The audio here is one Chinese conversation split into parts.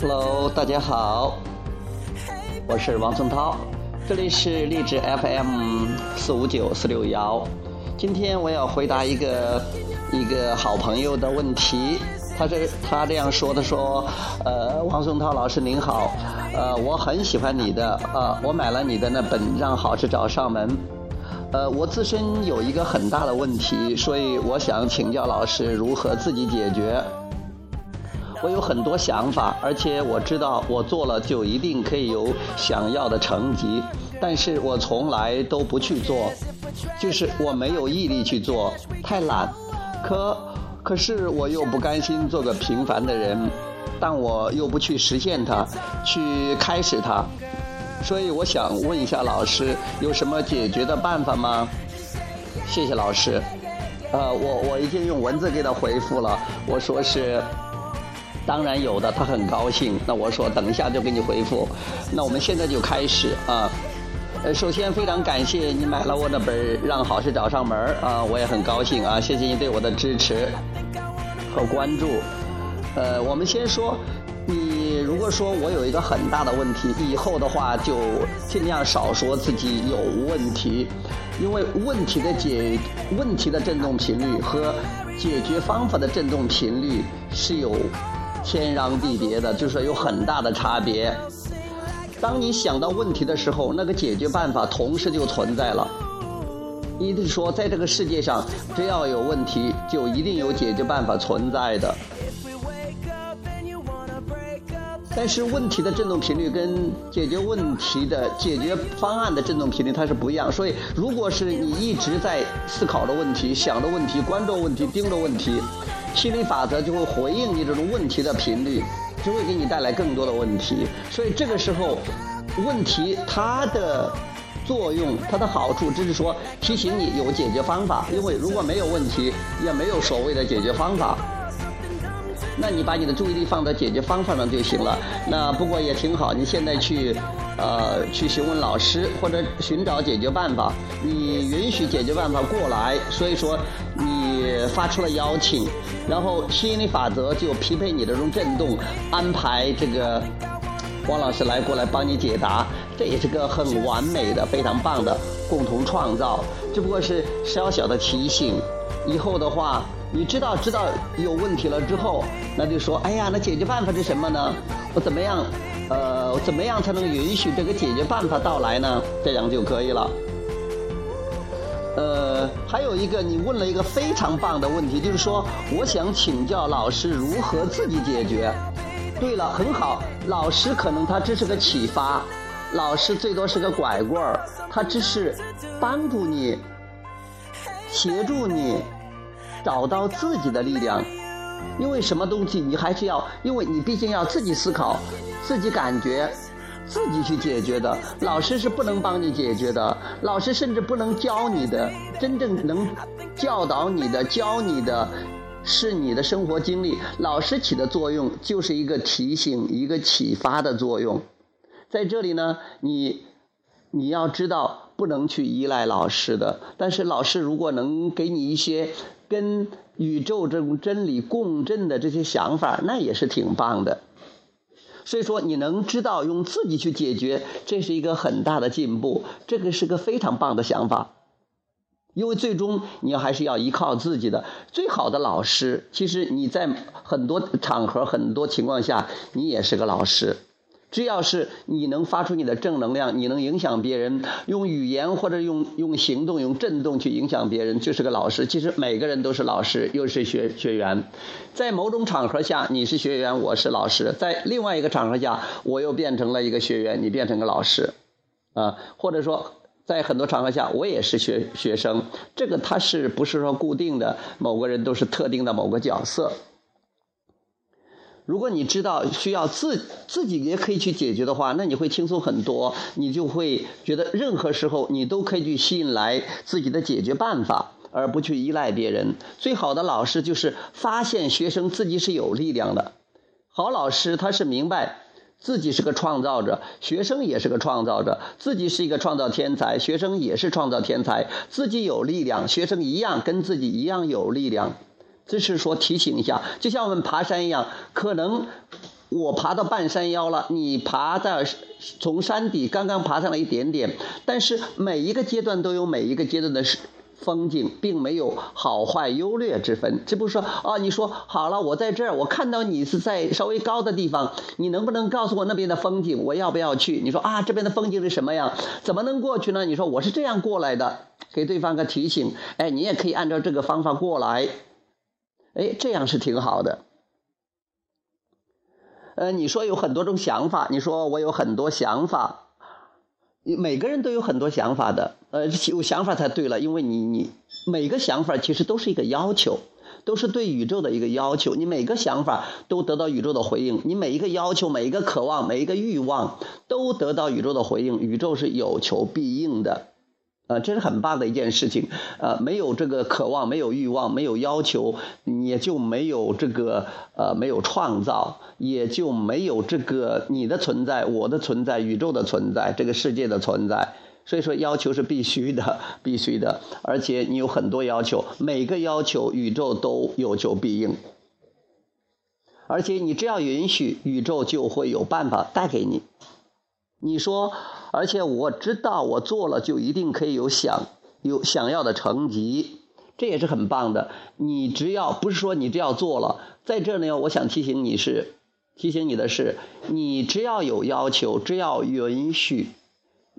Hello，大家好，我是王松涛，这里是励志 FM 四五九四六幺。今天我要回答一个一个好朋友的问题，他是他这样说的：说，呃，王松涛老师您好，呃，我很喜欢你的，呃，我买了你的那本《让好事找上门》，呃，我自身有一个很大的问题，所以我想请教老师如何自己解决。我有很多想法，而且我知道我做了就一定可以有想要的成绩，但是我从来都不去做，就是我没有毅力去做，太懒。可可是我又不甘心做个平凡的人，但我又不去实现它，去开始它，所以我想问一下老师，有什么解决的办法吗？谢谢老师。呃，我我已经用文字给他回复了，我说是。当然有的，他很高兴。那我说等一下就给你回复。那我们现在就开始啊。呃，首先非常感谢你买了我的本《让好事找上门》啊，我也很高兴啊，谢谢你对我的支持和关注。呃，我们先说，你如果说我有一个很大的问题，以后的话就尽量少说自己有问题，因为问题的解问题的振动频率和解决方法的振动频率是有。天壤地别的，就是有很大的差别。当你想到问题的时候，那个解决办法同时就存在了。也就是说，在这个世界上，只要有问题，就一定有解决办法存在的。但是问题的振动频率跟解决问题的解决方案的振动频率它是不一样。所以，如果是你一直在思考的问题、想的问题、关注问题、盯着问题。心理法则就会回应你这种问题的频率，就会给你带来更多的问题。所以这个时候，问题它的作用、它的好处，只是说提醒你有解决方法。因为如果没有问题，也没有所谓的解决方法。那你把你的注意力放在解决方法上就行了。那不过也挺好，你现在去，呃，去询问老师或者寻找解决办法。你允许解决办法过来，所以说你发出了邀请，然后吸引力法则就匹配你的这种震动，安排这个王老师来过来帮你解答。这也是个很完美的、非常棒的共同创造。只不过是小小的提醒，以后的话。你知道知道有问题了之后，那就说，哎呀，那解决办法是什么呢？我怎么样，呃，怎么样才能允许这个解决办法到来呢？这样就可以了。呃，还有一个，你问了一个非常棒的问题，就是说，我想请教老师如何自己解决。对了，很好，老师可能他只是个启发，老师最多是个拐棍儿，他只是帮助你，协助你。找到自己的力量，因为什么东西你还是要，因为你毕竟要自己思考、自己感觉、自己去解决的。老师是不能帮你解决的，老师甚至不能教你的。真正能教导你的、教你的，是你的生活经历。老师起的作用就是一个提醒、一个启发的作用。在这里呢，你你要知道，不能去依赖老师的。但是老师如果能给你一些。跟宇宙这种真理共振的这些想法，那也是挺棒的。所以说，你能知道用自己去解决，这是一个很大的进步，这个是个非常棒的想法。因为最终你还是要依靠自己的最好的老师。其实你在很多场合、很多情况下，你也是个老师。只要是你能发出你的正能量，你能影响别人，用语言或者用用行动、用震动去影响别人，就是个老师。其实每个人都是老师，又是学学员。在某种场合下你是学员，我是老师；在另外一个场合下，我又变成了一个学员，你变成个老师，啊，或者说在很多场合下我也是学学生。这个他是不是说固定的？某个人都是特定的某个角色。如果你知道需要自自己也可以去解决的话，那你会轻松很多，你就会觉得任何时候你都可以去吸引来自己的解决办法，而不去依赖别人。最好的老师就是发现学生自己是有力量的。好老师他是明白自己是个创造者，学生也是个创造者，自己是一个创造天才，学生也是创造天才，自己有力量，学生一样跟自己一样有力量。只是说提醒一下，就像我们爬山一样，可能我爬到半山腰了，你爬在从山底刚刚爬上了一点点，但是每一个阶段都有每一个阶段的风景，并没有好坏优劣之分。这不是说啊，你说好了，我在这儿，我看到你是在稍微高的地方，你能不能告诉我那边的风景？我要不要去？你说啊，这边的风景是什么样？怎么能过去呢？你说我是这样过来的，给对方个提醒。哎，你也可以按照这个方法过来。哎，这样是挺好的。呃，你说有很多种想法，你说我有很多想法，每个人都有很多想法的，呃，有想法才对了，因为你你每个想法其实都是一个要求，都是对宇宙的一个要求，你每个想法都得到宇宙的回应，你每一个要求、每一个渴望、每一个欲望都得到宇宙的回应，宇宙是有求必应的。呃，这是很棒的一件事情。呃，没有这个渴望，没有欲望，没有要求，也就没有这个呃，没有创造，也就没有这个你的存在、我的存在、宇宙的存在、这个世界的存在。所以说，要求是必须的，必须的。而且你有很多要求，每个要求宇宙都有求必应。而且你只要允许，宇宙就会有办法带给你。你说，而且我知道我做了就一定可以有想有想要的成绩，这也是很棒的。你只要不是说你只要做了，在这呢，我想提醒你是提醒你的是，你只要有要求，只要允许，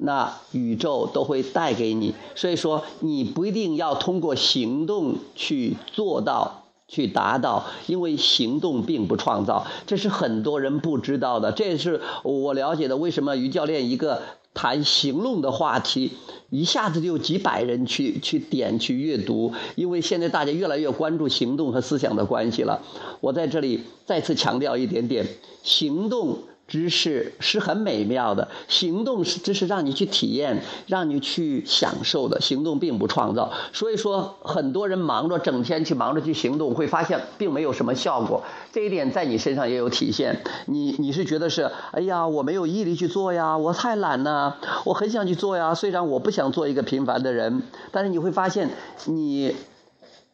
那宇宙都会带给你。所以说，你不一定要通过行动去做到。去达到，因为行动并不创造，这是很多人不知道的。这也是我了解的。为什么于教练一个谈行动的话题，一下子就有几百人去去点去阅读？因为现在大家越来越关注行动和思想的关系了。我在这里再次强调一点点，行动。知识是很美妙的，行动是这是让你去体验，让你去享受的。行动并不创造，所以说很多人忙着整天去忙着去行动，会发现并没有什么效果。这一点在你身上也有体现。你你是觉得是，哎呀，我没有毅力去做呀，我太懒了，我很想去做呀。虽然我不想做一个平凡的人，但是你会发现，你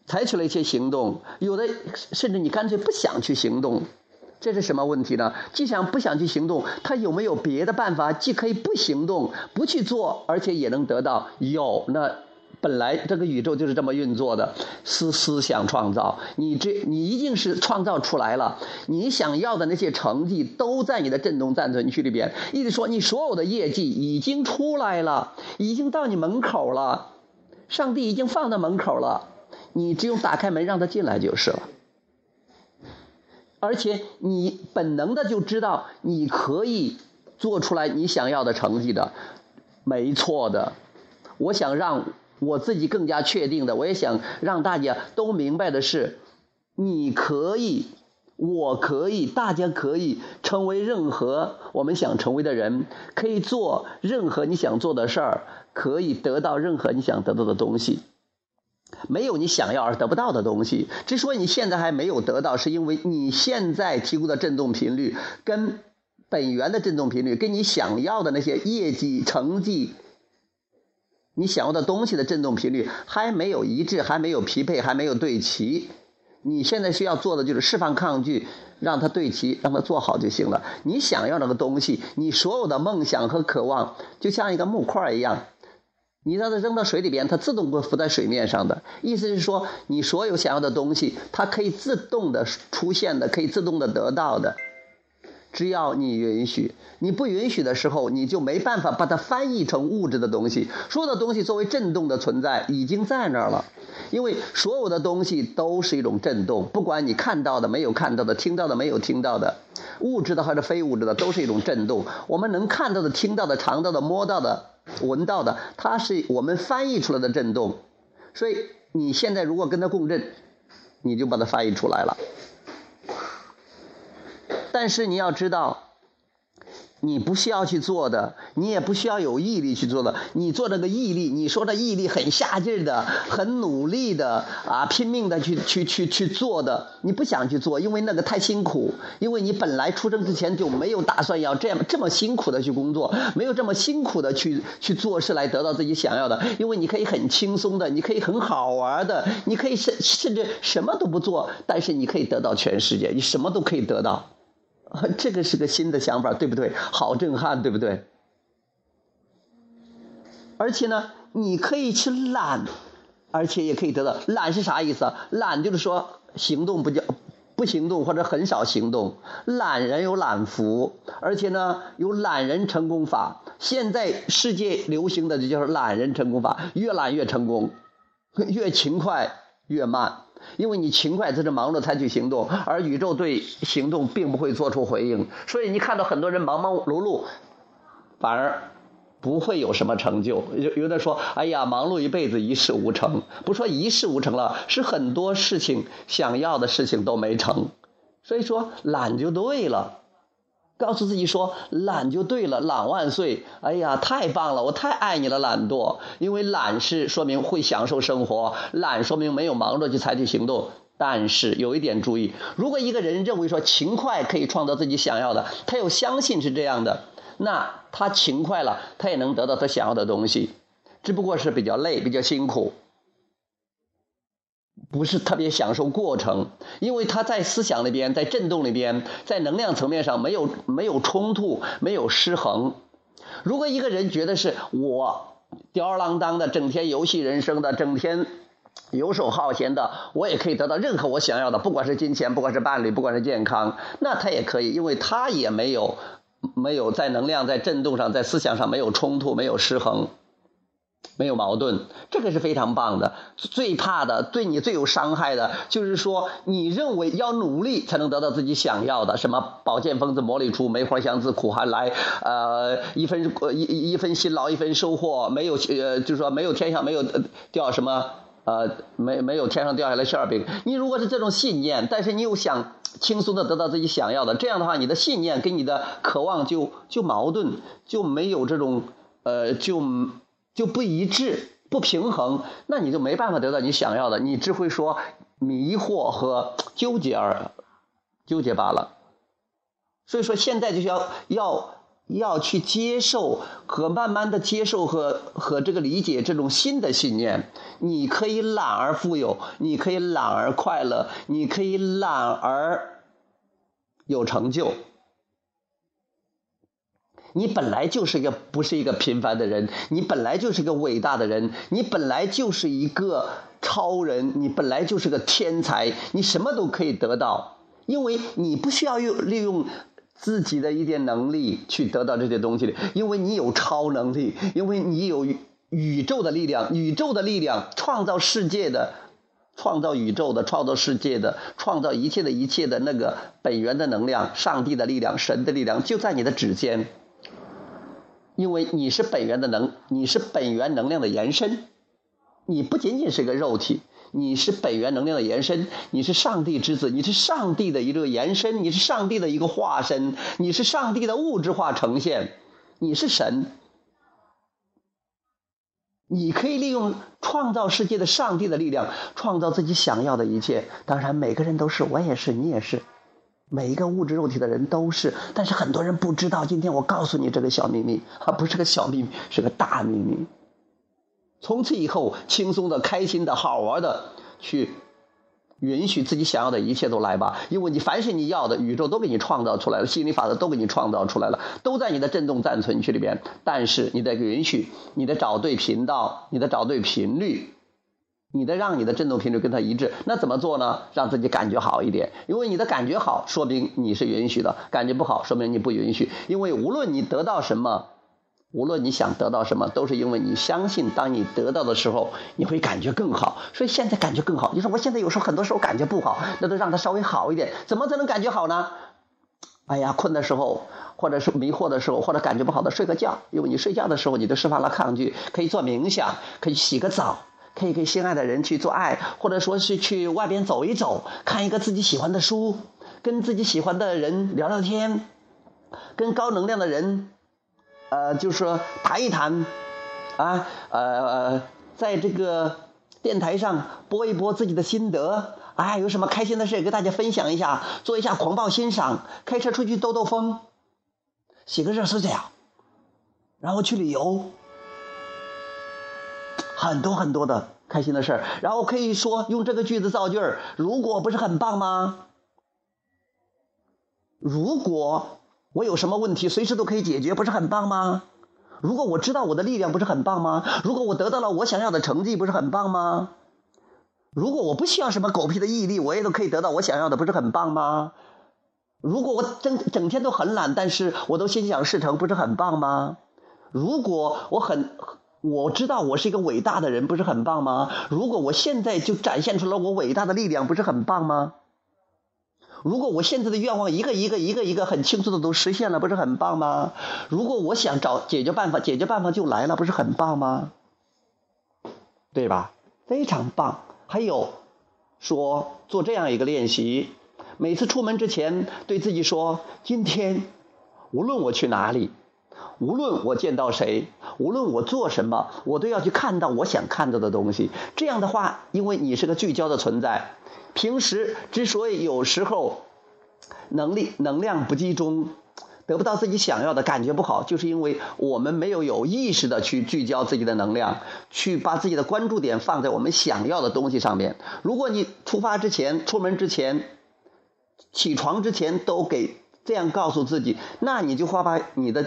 采取了一些行动，有的甚至你干脆不想去行动。这是什么问题呢？既想不想去行动，他有没有别的办法？既可以不行动、不去做，而且也能得到有。那本来这个宇宙就是这么运作的，思思想创造。你这你一定是创造出来了，你想要的那些成绩都在你的振动暂存区里边。意思说，你所有的业绩已经出来了，已经到你门口了，上帝已经放在门口了，你只用打开门让他进来就是了。而且你本能的就知道你可以做出来你想要的成绩的，没错的。我想让我自己更加确定的，我也想让大家都明白的是，你可以，我可以，大家可以成为任何我们想成为的人，可以做任何你想做的事儿，可以得到任何你想得到的东西。没有你想要而得不到的东西。之所以你现在还没有得到，是因为你现在提供的振动频率跟本源的振动频率，跟你想要的那些业绩成绩、你想要的东西的振动频率还没有一致，还没有匹配，还没有对齐。你现在需要做的就是释放抗拒，让它对齐，让它做好就行了。你想要那个东西，你所有的梦想和渴望，就像一个木块一样。你让它扔到水里边，它自动会浮在水面上的。意思是说，你所有想要的东西，它可以自动的出现的，可以自动的得到的。只要你允许，你不允许的时候，你就没办法把它翻译成物质的东西。所有的东西作为震动的存在，已经在那儿了。因为所有的东西都是一种震动，不管你看到的、没有看到的、听到的、没有听到的，物质的还是非物质的，都是一种震动。我们能看到的、听到的、尝到的、摸到的。闻到的，它是我们翻译出来的震动，所以你现在如果跟它共振，你就把它翻译出来了。但是你要知道。你不需要去做的，你也不需要有毅力去做的。你做这个毅力，你说的毅力很下劲的，很努力的啊，拼命的去去去去做的。你不想去做，因为那个太辛苦，因为你本来出生之前就没有打算要这样这么辛苦的去工作，没有这么辛苦的去去做事来得到自己想要的。因为你可以很轻松的，你可以很好玩的，你可以甚甚至什么都不做，但是你可以得到全世界，你什么都可以得到。这个是个新的想法，对不对？好震撼，对不对？而且呢，你可以去懒，而且也可以得到懒是啥意思？懒就是说行动不叫不行动或者很少行动。懒人有懒福，而且呢有懒人成功法。现在世界流行的就叫懒人成功法，越懒越成功，越勤快越慢。因为你勤快，这是忙着采取行动，而宇宙对行动并不会做出回应，所以你看到很多人忙忙碌碌，反而不会有什么成就。有有的说：“哎呀，忙碌一辈子一事无成。”不说一事无成了，是很多事情想要的事情都没成。所以说懒就对了。告诉自己说懒就对了，懒万岁！哎呀，太棒了，我太爱你了，懒惰。因为懒是说明会享受生活，懒说明没有忙着去采取行动。但是有一点注意，如果一个人认为说勤快可以创造自己想要的，他又相信是这样的，那他勤快了，他也能得到他想要的东西，只不过是比较累，比较辛苦。不是特别享受过程，因为他在思想里边，在震动里边，在能量层面上没有没有冲突，没有失衡。如果一个人觉得是我吊儿郎当的，整天游戏人生的，整天游手好闲的，我也可以得到任何我想要的，不管是金钱，不管是伴侣，不管是健康，那他也可以，因为他也没有没有在能量、在震动上、在思想上没有冲突，没有失衡。没有矛盾，这个是非常棒的。最怕的，对你最有伤害的，就是说你认为要努力才能得到自己想要的，什么宝剑锋自磨砺出，梅花香自苦寒来。呃，一分一一分辛劳一分收获，没有呃，就是说没有天上没有掉什么呃，没没有天上掉下来馅饼。你如果是这种信念，但是你又想轻松的得到自己想要的，这样的话，你的信念跟你的渴望就就矛盾，就没有这种呃就。就不一致、不平衡，那你就没办法得到你想要的，你只会说迷惑和纠结而纠结罢了。所以说，现在就是要要要去接受和慢慢的接受和和这个理解这种新的信念。你可以懒而富有，你可以懒而快乐，你可以懒而有成就。你本来就是一个不是一个平凡的人，你本来就是一个伟大的人，你本来就是一个超人，你本来就是个天才，你什么都可以得到，因为你不需要用利用自己的一点能力去得到这些东西的，因为你有超能力，因为你有宇宙的力量，宇宙的力量创造世界的，创造宇宙的，创造世界的，创造一切的一切的那个本源的能量，上帝的力量，神的力量就在你的指尖。因为你是本源的能，你是本源能量的延伸，你不仅仅是个肉体，你是本源能量的延伸，你是上帝之子，你是上帝的一个延伸，你是上帝的一个化身，你是上帝的物质化呈现，你是神，你可以利用创造世界的上帝的力量，创造自己想要的一切。当然，每个人都是，我也是，你也是。每一个物质肉体的人都是，但是很多人不知道。今天我告诉你这个小秘密，它不是个小秘密，是个大秘密。从此以后，轻松的、开心的、好玩的，去允许自己想要的一切都来吧。因为你凡是你要的，宇宙都给你创造出来了，心理法则都给你创造出来了，都在你的振动暂存区里边。但是你得允许，你得找对频道，你得找对频率。你的让你的振动频率跟它一致，那怎么做呢？让自己感觉好一点，因为你的感觉好，说明你是允许的；感觉不好，说明你不允许。因为无论你得到什么，无论你想得到什么，都是因为你相信，当你得到的时候，你会感觉更好。所以现在感觉更好。你说我现在有时候很多时候感觉不好，那都让它稍微好一点。怎么才能感觉好呢？哎呀，困的时候，或者是迷惑的时候，或者感觉不好的，睡个觉。因为你睡觉的时候，你就释放了抗拒，可以做冥想，可以洗个澡。可以跟心爱的人去做爱，或者说是去外边走一走，看一个自己喜欢的书，跟自己喜欢的人聊聊天，跟高能量的人，呃，就是说谈一谈，啊，呃，在这个电台上播一播自己的心得，啊，有什么开心的事跟大家分享一下，做一下狂暴欣赏，开车出去兜兜风，洗个热水澡，然后去旅游。很多很多的开心的事儿，然后可以说用这个句子造句儿，如果不是很棒吗？如果我有什么问题，随时都可以解决，不是很棒吗？如果我知道我的力量，不是很棒吗？如果我得到了我想要的成绩，不是很棒吗？如果我不需要什么狗屁的毅力，我也都可以得到我想要的，不是很棒吗？如果我整整天都很懒，但是我都心想事成，不是很棒吗？如果我很我知道我是一个伟大的人，不是很棒吗？如果我现在就展现出了我伟大的力量，不是很棒吗？如果我现在的愿望一个一个一个一个很轻松的都实现了，不是很棒吗？如果我想找解决办法，解决办法就来了，不是很棒吗？对吧？非常棒。还有，说做这样一个练习，每次出门之前对自己说：今天无论我去哪里，无论我见到谁，无论我做什么，我都要去看到我想看到的东西。这样的话，因为你是个聚焦的存在。平时之所以有时候能力能量不集中，得不到自己想要的感觉不好，就是因为我们没有有意识的去聚焦自己的能量，去把自己的关注点放在我们想要的东西上面。如果你出发之前、出门之前、起床之前都给这样告诉自己，那你就会把你的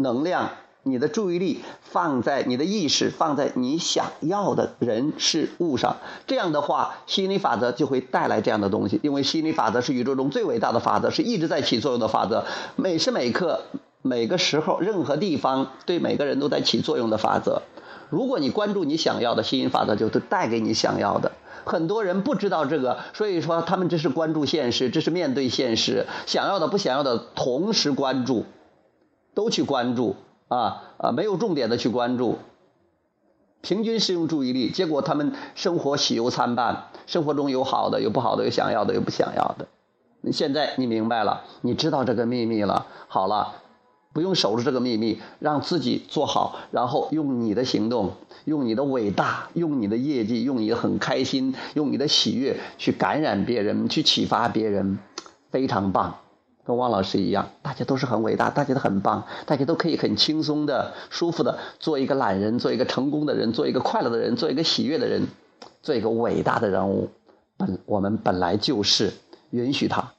能量。你的注意力放在你的意识，放在你想要的人事物上，这样的话，吸引力法则就会带来这样的东西。因为吸引力法则是宇宙中最伟大的法则，是一直在起作用的法则。每时每刻、每个时候、任何地方，对每个人都在起作用的法则。如果你关注你想要的，吸引法则就会带给你想要的。很多人不知道这个，所以说他们这是关注现实，这是面对现实，想要的、不想要的同时关注，都去关注。啊啊，没有重点的去关注，平均使用注意力，结果他们生活喜忧参半，生活中有好的，有不好的，有想要的，有不想要的。现在你明白了，你知道这个秘密了。好了，不用守着这个秘密，让自己做好，然后用你的行动，用你的伟大，用你的业绩，用你的很开心，用你的喜悦去感染别人，去启发别人，非常棒。跟汪老师一样，大家都是很伟大，大家都很棒，大家都可以很轻松的、舒服的做一个懒人，做一个成功的人，做一个快乐的人，做一个喜悦的人，做一个伟大的人物。本我们本来就是允许他。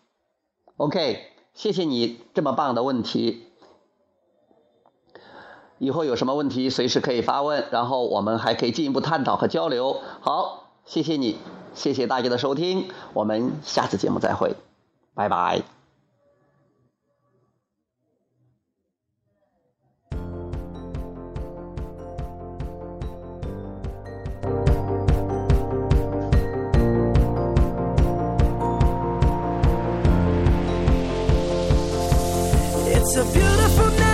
OK，谢谢你这么棒的问题。以后有什么问题随时可以发问，然后我们还可以进一步探讨和交流。好，谢谢你，谢谢大家的收听，我们下次节目再会，拜拜。It's a beautiful night.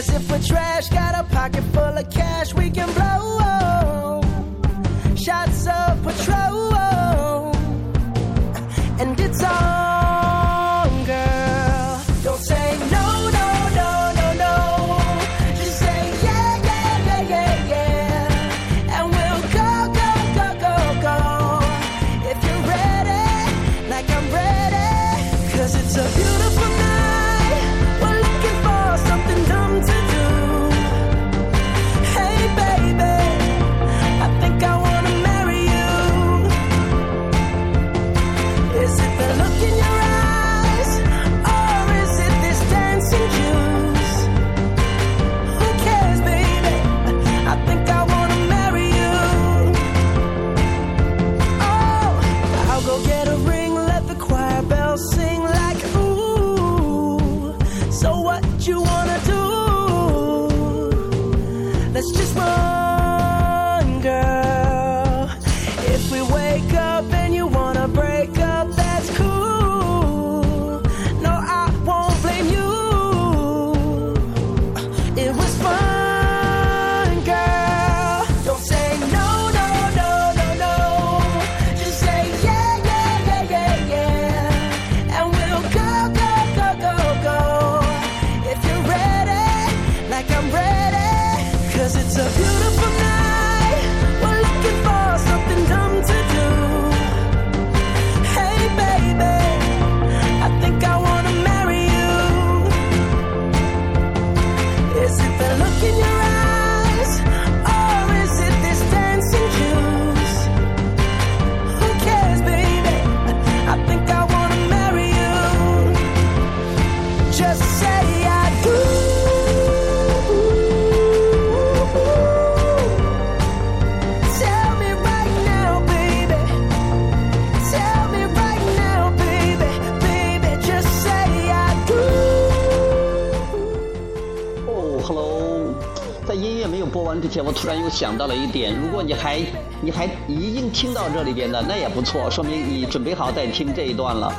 Cares if we're trash? Got a pocket full of cash we can blow. Shots of patrol. the beauty. 且，我突然又想到了一点，如果你还你还已经听到这里边的，那也不错，说明你准备好再听这一段了。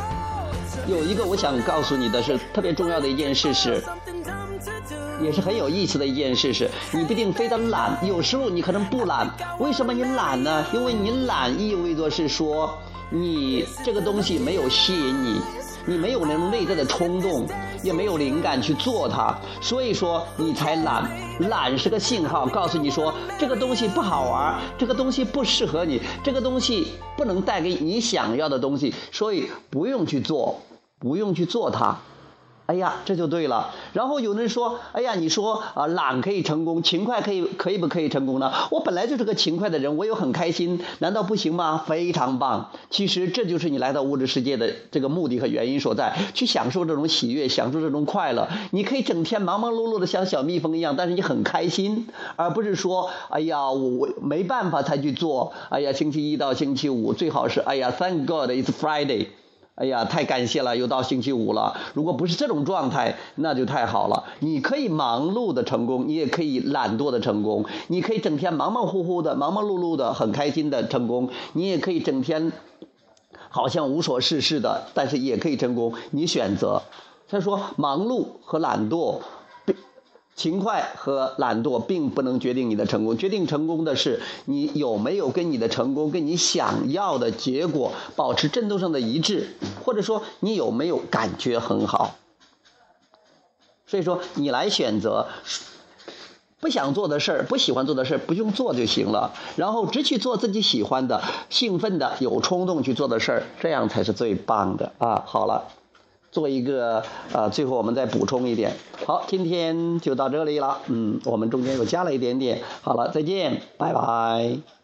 有一个我想告诉你的是特别重要的一件事是，也是很有意思的一件事是，你不一定非得懒，有时候你可能不懒。为什么你懒呢？因为你懒意味着是说你这个东西没有吸引你，你没有那种内在的冲动，也没有灵感去做它，所以说你才懒。懒是个信号，告诉你说这个东西不好玩，这个东西不适合你，这个东西不能带给你想要的东西，所以不用去做。不用去做它，哎呀，这就对了。然后有人说，哎呀，你说啊，懒可以成功，勤快可以，可以不可以成功呢？我本来就是个勤快的人，我又很开心，难道不行吗？非常棒。其实这就是你来到物质世界的这个目的和原因所在，去享受这种喜悦，享受这种快乐。你可以整天忙忙碌碌的像小蜜蜂一样，但是你很开心，而不是说，哎呀，我我没办法才去做。哎呀，星期一到星期五最好是，哎呀，Thank God it's Friday。哎呀，太感谢了，又到星期五了。如果不是这种状态，那就太好了。你可以忙碌的成功，你也可以懒惰的成功。你可以整天忙忙乎乎的、忙忙碌碌的、很开心的成功。你也可以整天好像无所事事的，但是也可以成功。你选择。他说，忙碌和懒惰。勤快和懒惰并不能决定你的成功，决定成功的是你有没有跟你的成功、跟你想要的结果保持振动上的一致，或者说你有没有感觉很好。所以说，你来选择不想做的事儿、不喜欢做的事儿，不用做就行了，然后只去做自己喜欢的、兴奋的、有冲动去做的事儿，这样才是最棒的啊！好了。做一个啊，最后我们再补充一点。好，今天就到这里了。嗯，我们中间又加了一点点。好了，再见，拜拜。